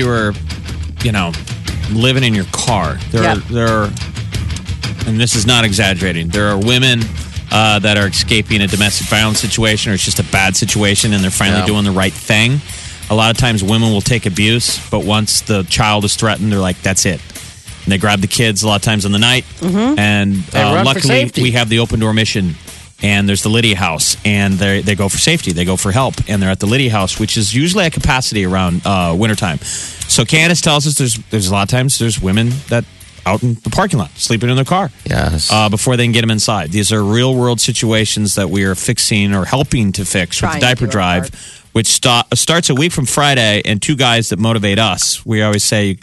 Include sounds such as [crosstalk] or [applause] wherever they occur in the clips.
You were, you know, living in your car. There, are, there are, and this is not exaggerating. There are women uh, that are escaping a domestic violence situation, or it's just a bad situation, and they're finally Yeah. doing the right thing. A lot of times, women will take abuse, but once the child is threatened, they're like, "That's it." And they grab the kids a lot of times in the night, and uh, luckily we have the open door mission. And there's the Lydia House, and they they go for safety. They go for help, and they're at the Lydia House, which is usually at capacity around uh, wintertime. So Candace tells us there's there's a lot of times there's women that out in the parking lot sleeping in their car Yes. uh, before they can get them inside. These are real world situations that we are fixing or helping to fix Trying with the diaper do our drive, which sta- starts a week from Friday. And two guys that motivate us. We always say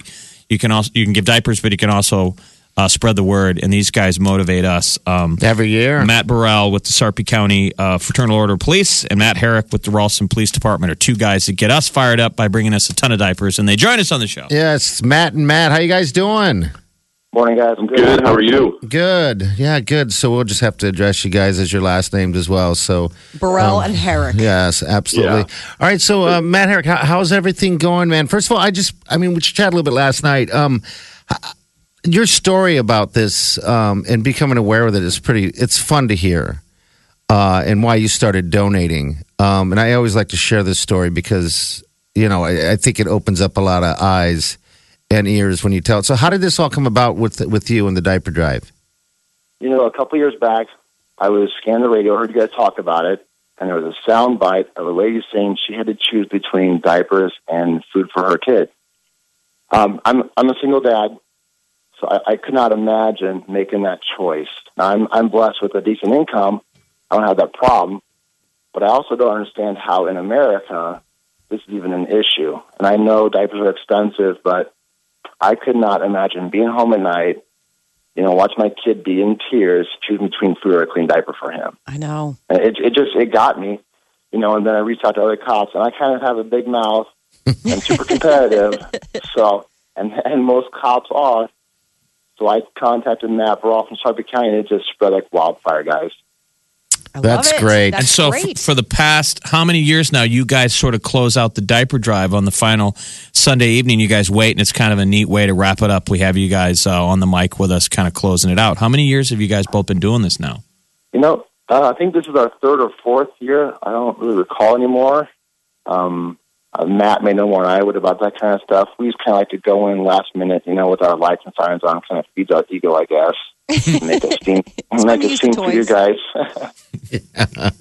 you can also you can give diapers, but you can also uh, spread the word. And these guys motivate us. Um, Every year. Matt Burrell with the Sarpy County uh, Fraternal Order of Police and Matt Herrick with the Ralston Police Department are two guys that get us fired up by bringing us a ton of diapers, and they join us on the show. Yes, Matt and Matt. How you guys doing? Morning, guys. I'm Good. How are you? Good. Yeah, good. So we'll just have to address you guys as your last names as well. So Burrell Um, and Herrick. Yes, absolutely. Yeah. All right, so uh, Matt Herrick, how, how's everything going, man? First of all, I just, I mean, we chatted a little bit last night. Um, h- your story about this um, and becoming aware of it is pretty. It's fun to hear, uh, and why you started donating. Um, and I always like to share this story because you know I, I think it opens up a lot of eyes and ears when you tell it. So, how did this all come about with with you and the diaper drive? You know, a couple years back, I was scanning the radio, heard you guys talk about it, and there was a sound bite of a lady saying she had to choose between diapers and food for her kid. Um, I'm I'm a single dad, so I, I could not imagine making that choice. Now, I'm I'm blessed with a decent income. I don't have that problem, but I also don't understand how in America this is even an issue. And I know diapers are expensive, but I could not imagine being home at night you know, watch my kid be in tears, choosing between food or a clean diaper for him. I know. And it it just it got me, you know. And then I reached out to other cops, and I kind of have a big mouth and super [laughs] competitive. So, and and most cops are. So I contacted Matt Roth from Shelby County, and it just spread like wildfire, guys. I That's love it. great. That's and so, f- great. for the past how many years now, you guys sort of close out the diaper drive on the final Sunday evening. You guys wait, and it's kind of a neat way to wrap it up. We have you guys uh, on the mic with us, kind of closing it out. How many years have you guys both been doing this now? You know, uh, I think this is our third or fourth year. I don't really recall anymore. Um, uh, Matt may know more than I would about that kind of stuff. We just kind of like to go in last minute, you know, with our lights and sirens on, kind of feeds our ego, I guess. [laughs] make a scene, make to us use seem the for you toys. guys.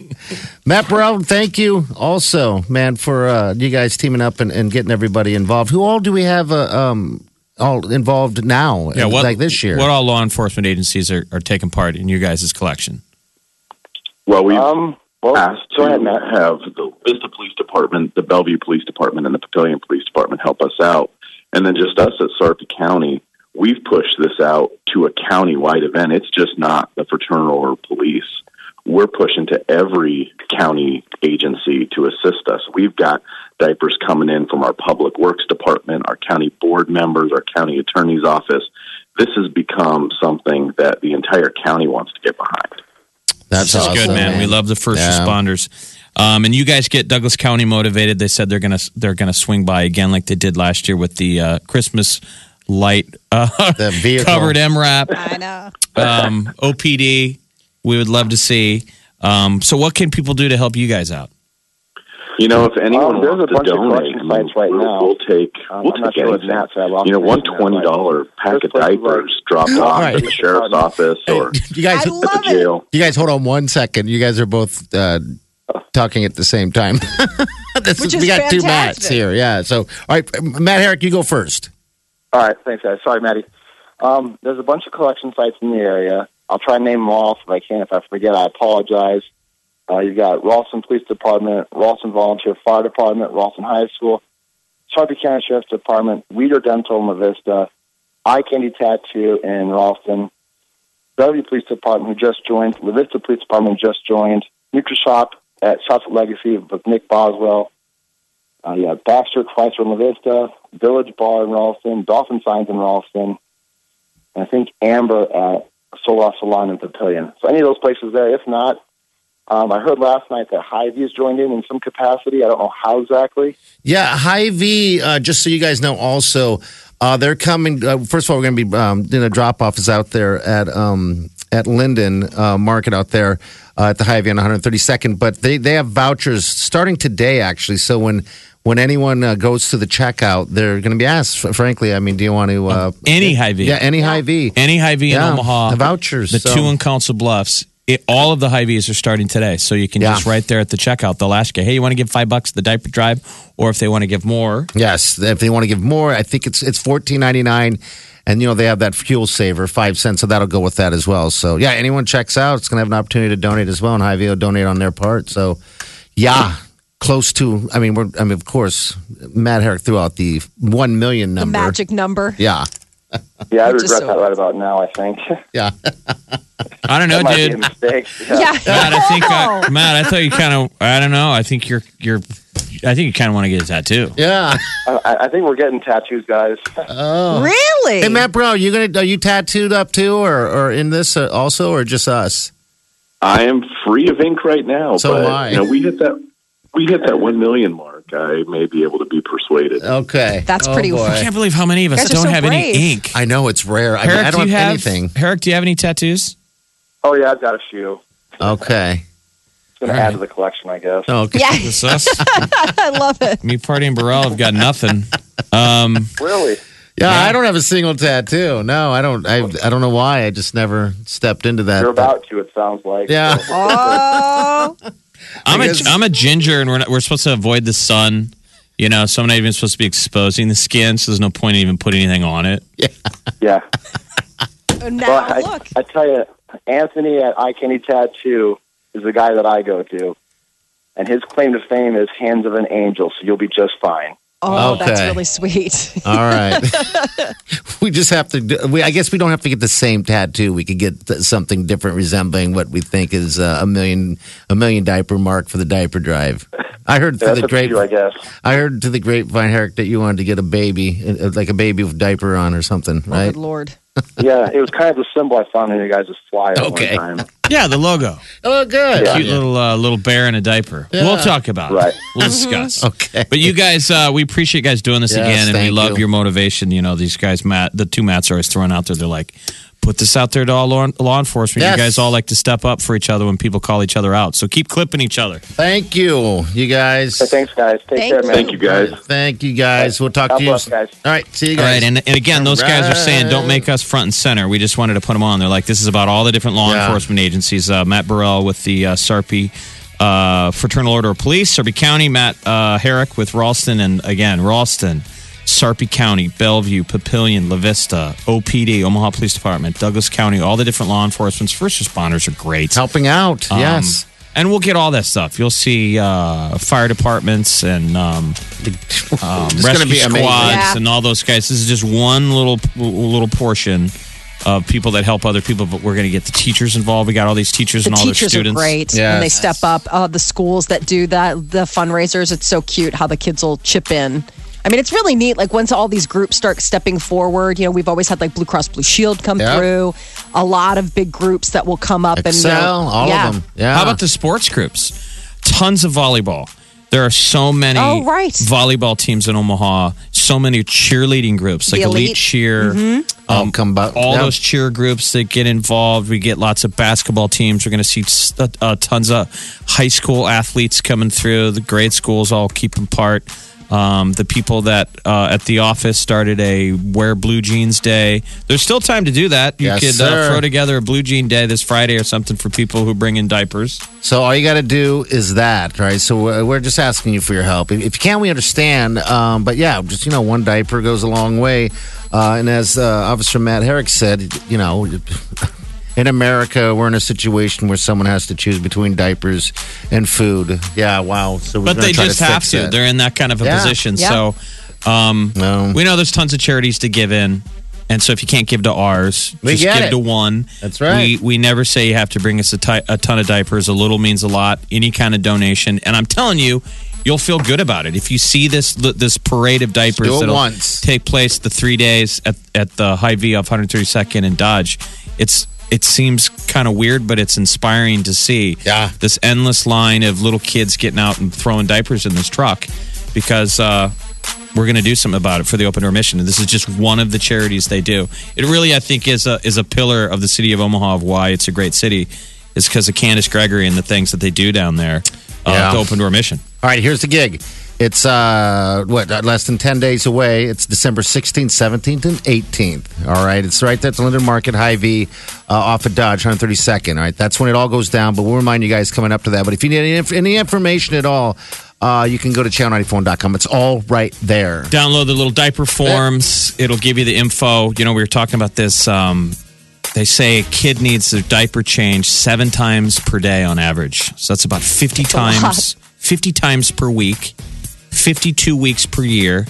[laughs] Matt Burrell, thank you also, man, for uh, you guys teaming up and, and getting everybody involved. Who all do we have uh, um, all involved now? uh, like this year? What all law enforcement agencies are, are taking part in you guys' collection? Well, we um, well, asked to have the Vista Police Department, the Bellevue Police Department, and the Papillion Police Department help us out. And then just us at Sarpy County, we've pushed this out to a county-wide event. It's just not the fraternal or police. We're pushing to every county agency to assist us. We've got diapers coming in from our Public Works Department, our county board members, our county attorney's office. This has become something that the entire county wants to get behind. That's this is awesome, good, man. We love the first Yeah. responders. Um, and you guys get Douglas County motivated. They said they're gonna they're gonna swing by again like they did last year with the uh, Christmas light [laughs] uh, The vehicle. covered MRAP, I know. um, OPD, We would love to see. Um, so, what can people do to help you guys out? You know, if anyone Um, there's wants a bunch to donate, collection I mean, sites right we'll, now. we'll take Um, we'll I'm not take sure anything. Matt said. I lost You know, my one internet, twenty dollar but pack of diapers dropped off right. at the sheriff's office or You guys, at love the it. jail. you guys, hold on one second. You guys are both uh, talking at the same time. [laughs] This Which is- is we got two Matts fantastic. here. Yeah. So, all right, Matt Herrick, you go first. All right, thanks, guys. Sorry, Maddie. Um, there's a bunch of collection sites in the area. I'll try and name them all if I can. If I forget, I apologize. Uh, you've got Ralston Police Department, Ralston Volunteer Fire Department, Ralston High School, Sarpy County Sheriff's Department, Weeder Dental in La Vista, Eye Candy Tattoo in Ralston, Bellevue Police Department, who just joined, La Vista Police Department just joined, NutriShop at Shops of Legacy with Nick Boswell, uh, yeah, Baxter Chrysler in La Vista, Village Bar in Ralston, Dolphin Signs in Ralston, and I think Amber at Solar Salon in Papillion. So any of those places there. If not, um, I heard last night that Hy-Vee's joined in in some capacity. I don't know how exactly. Yeah, Hy-Vee. Uh, just so you guys know, also uh, they're coming. Uh, first of all, we're going to be um, doing a drop off is out there at um, at Linden uh, Market out there uh, at the Hy-Vee on 132nd. But they they have vouchers starting today, actually. So when when anyone uh, goes to the checkout, they're going to be asked. Frankly, I mean, do you want to uh, Any Hy-Vee. Yeah, any Hy-Vee. Any Hy-Vee in Yeah, Omaha. the vouchers, The so- two in Council Bluffs. It, all of the Hy-Vee's are starting today. So you can Yeah. just right there at the checkout, they'll ask you, hey, you want to give five bucks to the diaper drive? Or if they want to give more, Yes, if they want to give more, I think it's it's fourteen ninety nine, and you know they have that fuel saver five cents, so that'll go with that as well. So yeah, anyone checks out, it's gonna have an opportunity to donate as well, and Hy-Vee will donate on their part. So yeah, close to. I mean, we're. I mean, of course, Matt Herrick threw out the one million The number. magic number. Yeah, [laughs] Yeah, I regret so- that right about now. I think [laughs] yeah. [laughs] I don't know, that might be a dude. mistake. Yeah. Yeah. Matt, I think I, Matt, I thought you kind of. I don't know. I think you're you're. I think you kind of want to get a tattoo. Yeah. I, I think we're getting tattoos, guys. Oh, Really? Hey Matt, bro, you gonna are you tattooed up too, or or in this uh, also, or just us? I am free of ink right now. So but, am I. You know, we hit that we hit that one million mark. I may be able to be persuaded. Okay, That's Oh, pretty- boy. [laughs] I can't believe how many of us don't so have any ink. I know it's rare. I, mean, I do don't you have have anything. Herrick, do you have any tattoos? Oh yeah, I've got a few. Okay. It's going to add to the collection, I guess. Okay. Yeah, us. [laughs] I love it. Me, Party, and Burrell have got nothing. Um, Really? Yeah, Yeah. I don't have a single tattoo. No, I don't. I I don't know why. I just never stepped into that. You're about to, it sounds like. Yeah. So- Oh, [laughs] I'm I a guess- am a ginger, and we're not, we're supposed to avoid the sun. You know, so I'm not even supposed to be exposing the skin, so there's no point in even putting anything on it. yeah. Yeah. [laughs] Oh, now Well, I, look. I tell you, Anthony at Eye Candy Tattoo is the guy that I go to. And his claim to fame is hands of an angel, so you'll be just fine. Oh, that's really sweet. [laughs] All right. [laughs] we just have to. do- We, I guess we don't have to get the same tattoo. We could get something different, resembling what we think is uh, a million a million diaper mark for the diaper drive. I heard through That's the to grape. you, I guess. I heard to the grapevine, Herrick, that you wanted to get a baby, uh, like a baby with diaper on or something, Oh, right? good lord. [laughs] Yeah, it was kind of the symbol I found in you guys' flyer Okay. one time. [laughs] Yeah, the logo, Oh, good. cute little uh, little bear in a diaper. Yeah. We'll talk about Right. it. We'll discuss. [laughs] Okay. But you guys, uh, we appreciate you guys doing this Yes, again, and we love you. your motivation. You know, these guys, Matt, the two Matts are always throwing out there. They're like, put this out there to all law, law enforcement. Yes. You guys all like to step up for each other when people call each other out. So keep clipping each other. Thank you, you guys. Hey, thanks, guys. Take Thank care, you. man. Thank you, guys. Thank you, guys. We'll talk God to you. bless, guys. All right. See you All guys. right, and, and again, those guys are saying don't make us front and center. We just wanted to put them on. They're like, this is about all the different law Yeah. enforcement agencies. Uh, Matt Burrell with the uh, Sarpy uh, Fraternal Order of Police, Sarpy County. Matt uh, Herrick with Ralston, and again, Ralston, Sarpy County, Bellevue, Papillion, La Vista, OPD, Omaha Police Department, Douglas County. All the different law enforcements, first responders are great. Helping out. Um, yes. And we'll get all that stuff. You'll see uh, fire departments and um, [laughs] um, rescue be squads Yeah. and all those guys. This is just one little little portion of people that help other people, but we're going to get the teachers involved. We got all these teachers The and all their teachers are students. great Yes. when they step up. Uh, the schools that do that, the fundraisers, it's so cute how the kids will chip in. I mean, it's really neat. Like once all these groups start stepping forward, you know, we've always had like Blue Cross Blue Shield come Yeah. through. A lot of big groups that will come up and you know, all yeah. of them. Yeah. How about the sports groups? Tons of volleyball. There are so many Oh, right. volleyball teams in Omaha, so many cheerleading groups like Elite, elite. Cheer, All come bu- all yeah. those cheer groups that get involved. We get lots of basketball teams. We're going to see s- uh, uh, tons of high school athletes coming through. The grade schools all keep them part. Um, the people that uh, at the office started a wear blue jeans day. There's still time to do that. You Yes, could uh, throw together a blue jean day this Friday or something for people who bring in diapers. So all you got to do is that, right? So we're just asking you for your help. If if you can, we understand. Um, but yeah, just you know, one diaper goes a long way. Uh, and as uh, Officer Matt Herrick said, you know, [laughs] in America, we're in a situation where someone has to choose between diapers and food. Yeah, wow. So, But they just to have to. that. They're in that kind of a Yeah. position. Yeah. So um, No. we know there's tons of charities to give in. And so if you can't give to ours, We just give it. to one. That's right. We, we never say you have to bring us a ti- a ton of diapers. A little means a lot. Any kind of donation. And I'm telling you, you'll feel good about it. If you see this this parade of diapers that'll once. take place the three days at, at the Hy-Vee of 132nd and Dodge, it's it seems kind of weird, but it's inspiring to see. Yeah. This endless line of little kids getting out and throwing diapers in this truck because uh, we're going to do something about it for the open door mission. And this is just one of the charities they do. It really, I think, is a is a pillar of the city of Omaha of why it's a great city. Is because of Candace Gregory and the things that they do down there. Uh, Yeah. The open door mission. All right, here's the gig. It's uh what uh, less than 10 days away. It's December 16th, 17th and 18th. All right, it's right there at the Linden Market Hy-Vee uh, off of Dodge 132nd. All right, that's when it all goes down, but we'll remind you guys coming up to that. But if you need any, inf- any information at all, uh, you can go to channel94.com. It's all right there. download the little diaper forms. It'll give you the info. You know, we were talking about this. Um, they say a kid needs their diaper changed seven times per day on average. So that's about 50 times, 50 times per week, 52 weeks per year.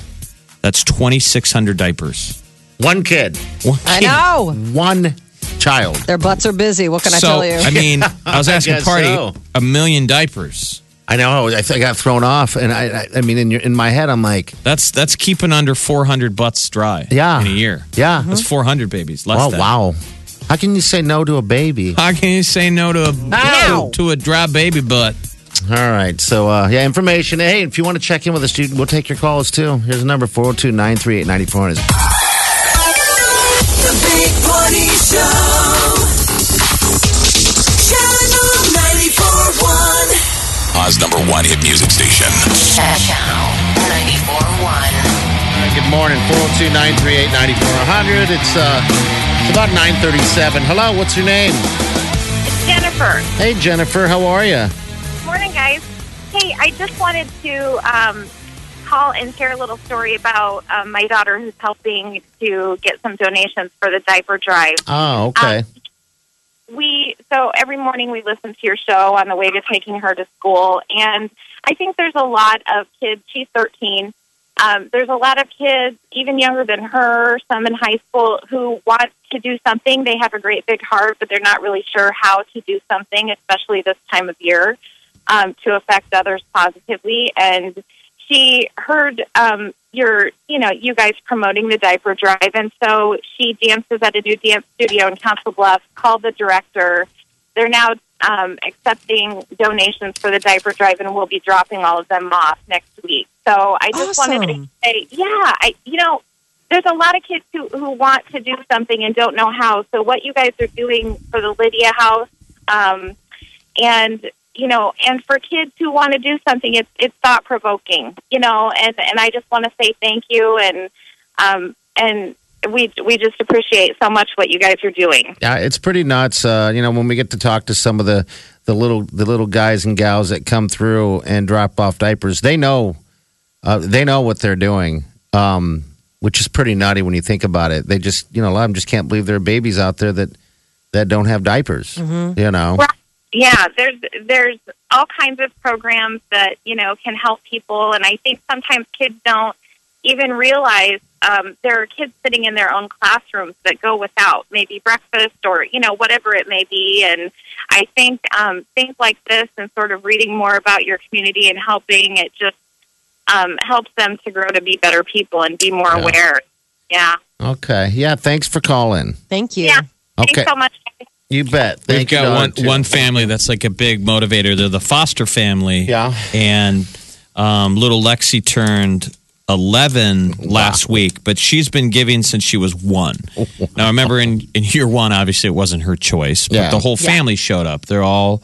That's 2,600 diapers. One kid, One I kid. know. one child. Their butts are busy. What can I so, tell you? I mean, [laughs] I was asking guess Party so. a million diapers. I know. I, think I got thrown off, and I, I, I mean, in your, in my head, I'm like, That's that's keeping under 400 butts dry. Yeah. in a year. yeah. That's mm-hmm. 400 babies. Less Oh than. wow. How can you say no to a baby? How can you say no to a Ow. to a dry baby butt? All right. So, uh, yeah, information. Hey, if you want to check in with us, dude, we'll take your calls too. Here's the number 402 938 9400. The Big Party Show. Channel 94.1. Oz number one hit music station. Channel 94.1. Good morning. 402 938 9400. It's, uh, it's about 937. Hello, what's your name? It's Jennifer. Hey, Jennifer. How are you? Guys. Hey, I just wanted to um, call and share a little story about um, my daughter who's helping to get some donations for the diaper drive. Oh, okay. We so every morning we listen to your show on the way to taking her to school, and I think there's a lot of kids. She's 13. Um, there's a lot of kids, even younger than her, some in high school, who want to do something. They have a great big heart, but they're not really sure how to do something, especially this time of year, um, to affect others positively. And she heard um, your, you know, you guys promoting the diaper drive, and so she dances at a new dance studio in Council Bluffs. Called the director. They're now um, accepting donations for the diaper drive, and we'll be dropping all of them off next week. So I just wanted to say, yeah, I, you know, there's a lot of kids who, who want to do something and don't know how. So what you guys are doing for the Lydia House, um, and you know, and for kids who want to do something, it's it's thought provoking, you know, and and I just want to say thank you and um and we we just appreciate so much what you guys are doing. Yeah, it's pretty nuts. Uh, you know, when we get to talk to some of the, the little the little guys and gals that come through and drop off diapers, they know uh, they know what they're doing, um, which is pretty nutty when you think about it. They just you know a lot of them just can't believe there are babies out there that that don't have diapers. You know, Right. Yeah, there's there's all kinds of programs that you know can help people, and I think sometimes kids don't even realize um, there are kids sitting in their own classrooms that go without maybe breakfast or you know whatever it may be. And I think um, things like this and sort of reading more about your community and helping it just um, helps them to grow to be better people and be more Yeah. aware. Yeah. okay, yeah. Thanks for calling. Thank you. Yeah. Okay. Thanks so much. You bet. We've got dog, one too. one family that's like a big motivator. They're the Foster family. Yeah. And Um, little Lexi turned 11 last week, but she's been giving since she was one. [laughs] now, remember, in, in year one, obviously, it wasn't her choice, but Yeah. the whole family showed up. They're all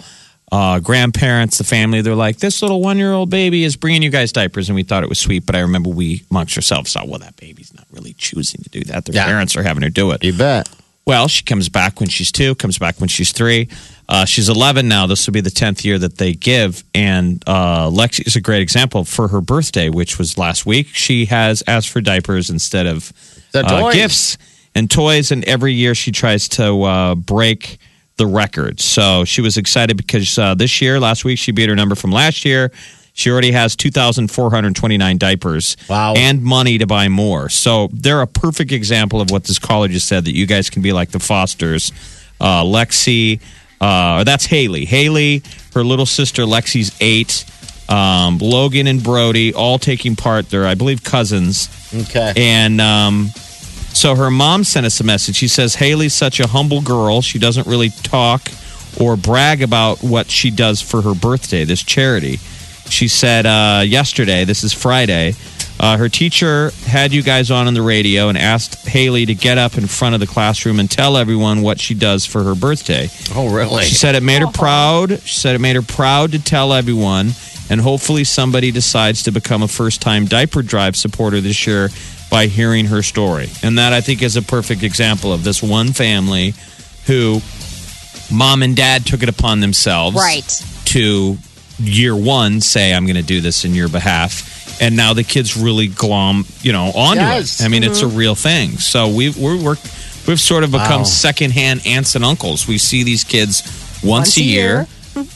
uh, grandparents, the family. They're like, this little one year old baby is bringing you guys diapers. And we thought it was sweet, but I remember we amongst ourselves thought, well, that baby's not really choosing to do that. Their Yeah. parents are having her do it. You bet. Well, she comes back when she's two, comes back when she's three. Uh, she's 11 now. This will be the 10th year that they give. And uh, Lexi is a great example for her birthday, which was last week. She has asked for diapers instead of uh, gifts and toys. And every year she tries to uh, break the record. So she was excited because uh, this year, last week, she beat her number from last year. She already has 2,429 diapers Wow. and money to buy more. So they're a perfect example of what this caller just said that you guys can be like the Fosters. Uh, Lexi, uh, or that's Haley. Haley, her little sister Lexi's eight. Um, Logan and Brody all taking part. They're, I believe, cousins. Okay. And um, so her mom sent us a message. She says, Haley's such a humble girl. She doesn't really talk or brag about what she does for her birthday, this charity. She said uh, yesterday, this is Friday, uh, her teacher had you guys on on the radio and asked Haley to get up in front of the classroom and tell everyone what she does for her birthday. Oh, really? She said it made her proud. She said it made her proud to tell everyone, and hopefully somebody decides to become a first time diaper drive supporter this year by hearing her story. And that I think is a perfect example of this one family who mom and dad took it upon themselves Right. to year one say, I'm going to do this in your behalf. And now the kids really glom, you know, onto Yes. it. I mean, it's a real thing. So we've, we're, we're, we've sort of become Wow. secondhand aunts and uncles. We see these kids once, Once a a year,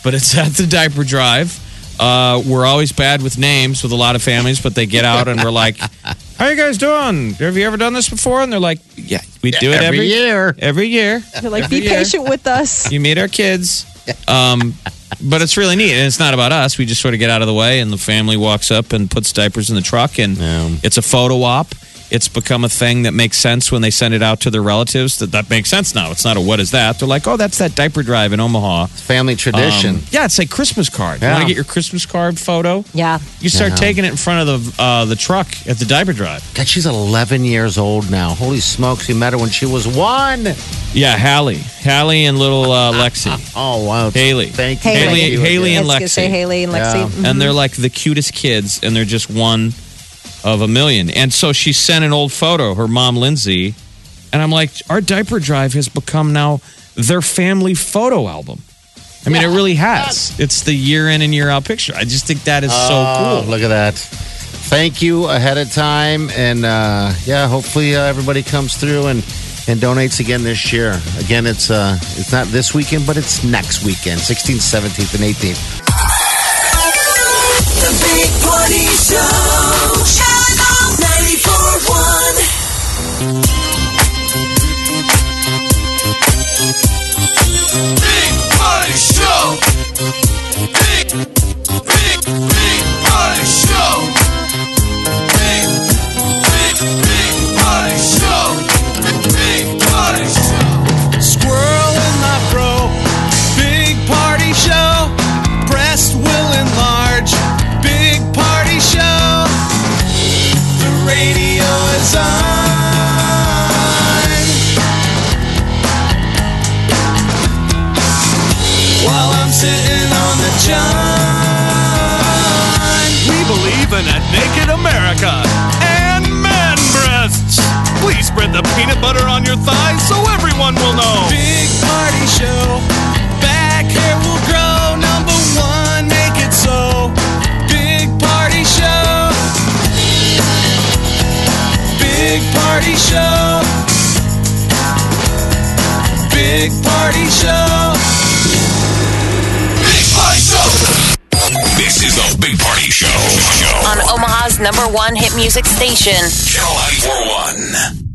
but it's at the diaper drive. Uh, we're always bad with names with a lot of families, but they get out and we're like, [laughs] "How you guys doing? Have you ever done this before?" And they're like, "Yeah, we do it Every every, year. Every year, You're like, Every be year. patient with us. You meet our kids." Um, [laughs] but it's really neat, and it's not about us. We just sort of get out of the way, and the family walks up and puts diapers in the truck, and Yeah. it's a photo op. It's become a thing that makes sense when they send it out to their relatives. That that makes sense now. It's not a what is that? They're like, oh, that's that diaper drive in Omaha. Family tradition. Um, yeah, it's like Christmas card. You want to get your Christmas card photo? Yeah. You start Yeah. taking it in front of the uh, the truck at the diaper drive. God, she's 11 years old now. Holy smokes, you met her when she was one. Yeah, Hallie, Hallie, and little uh, Lexi, [laughs] Oh, wow. Haley. Thank you. Haley. Thank you Haley and Lexi. say Haley and Lexi. Yeah. Mhm. and they're like the cutest kids, and they're just one of a million. And so she sent an old photo, her mom Lindsay, and I'm like, our diaper drive has become now their family photo album. I mean, it really [laughs] has. It's the year in and year out picture. I just think that is Oh, so cool. Look at that. Thank you ahead of time. And uh, yeah, hopefully uh, everybody comes through and, and donates again this year. Again, it's uh, it's not this weekend, but it's next weekend, 16th, 17th, and 18th. The Big Party Show. The peanut butter on your thighs so everyone will know. Big party show. Back hair will grow. Number one, make it so. Big party show. Big party show. Big party show. Big Party Show. This is the Big Party Show. Show. On Omaha's number one hit music station. Channel 941.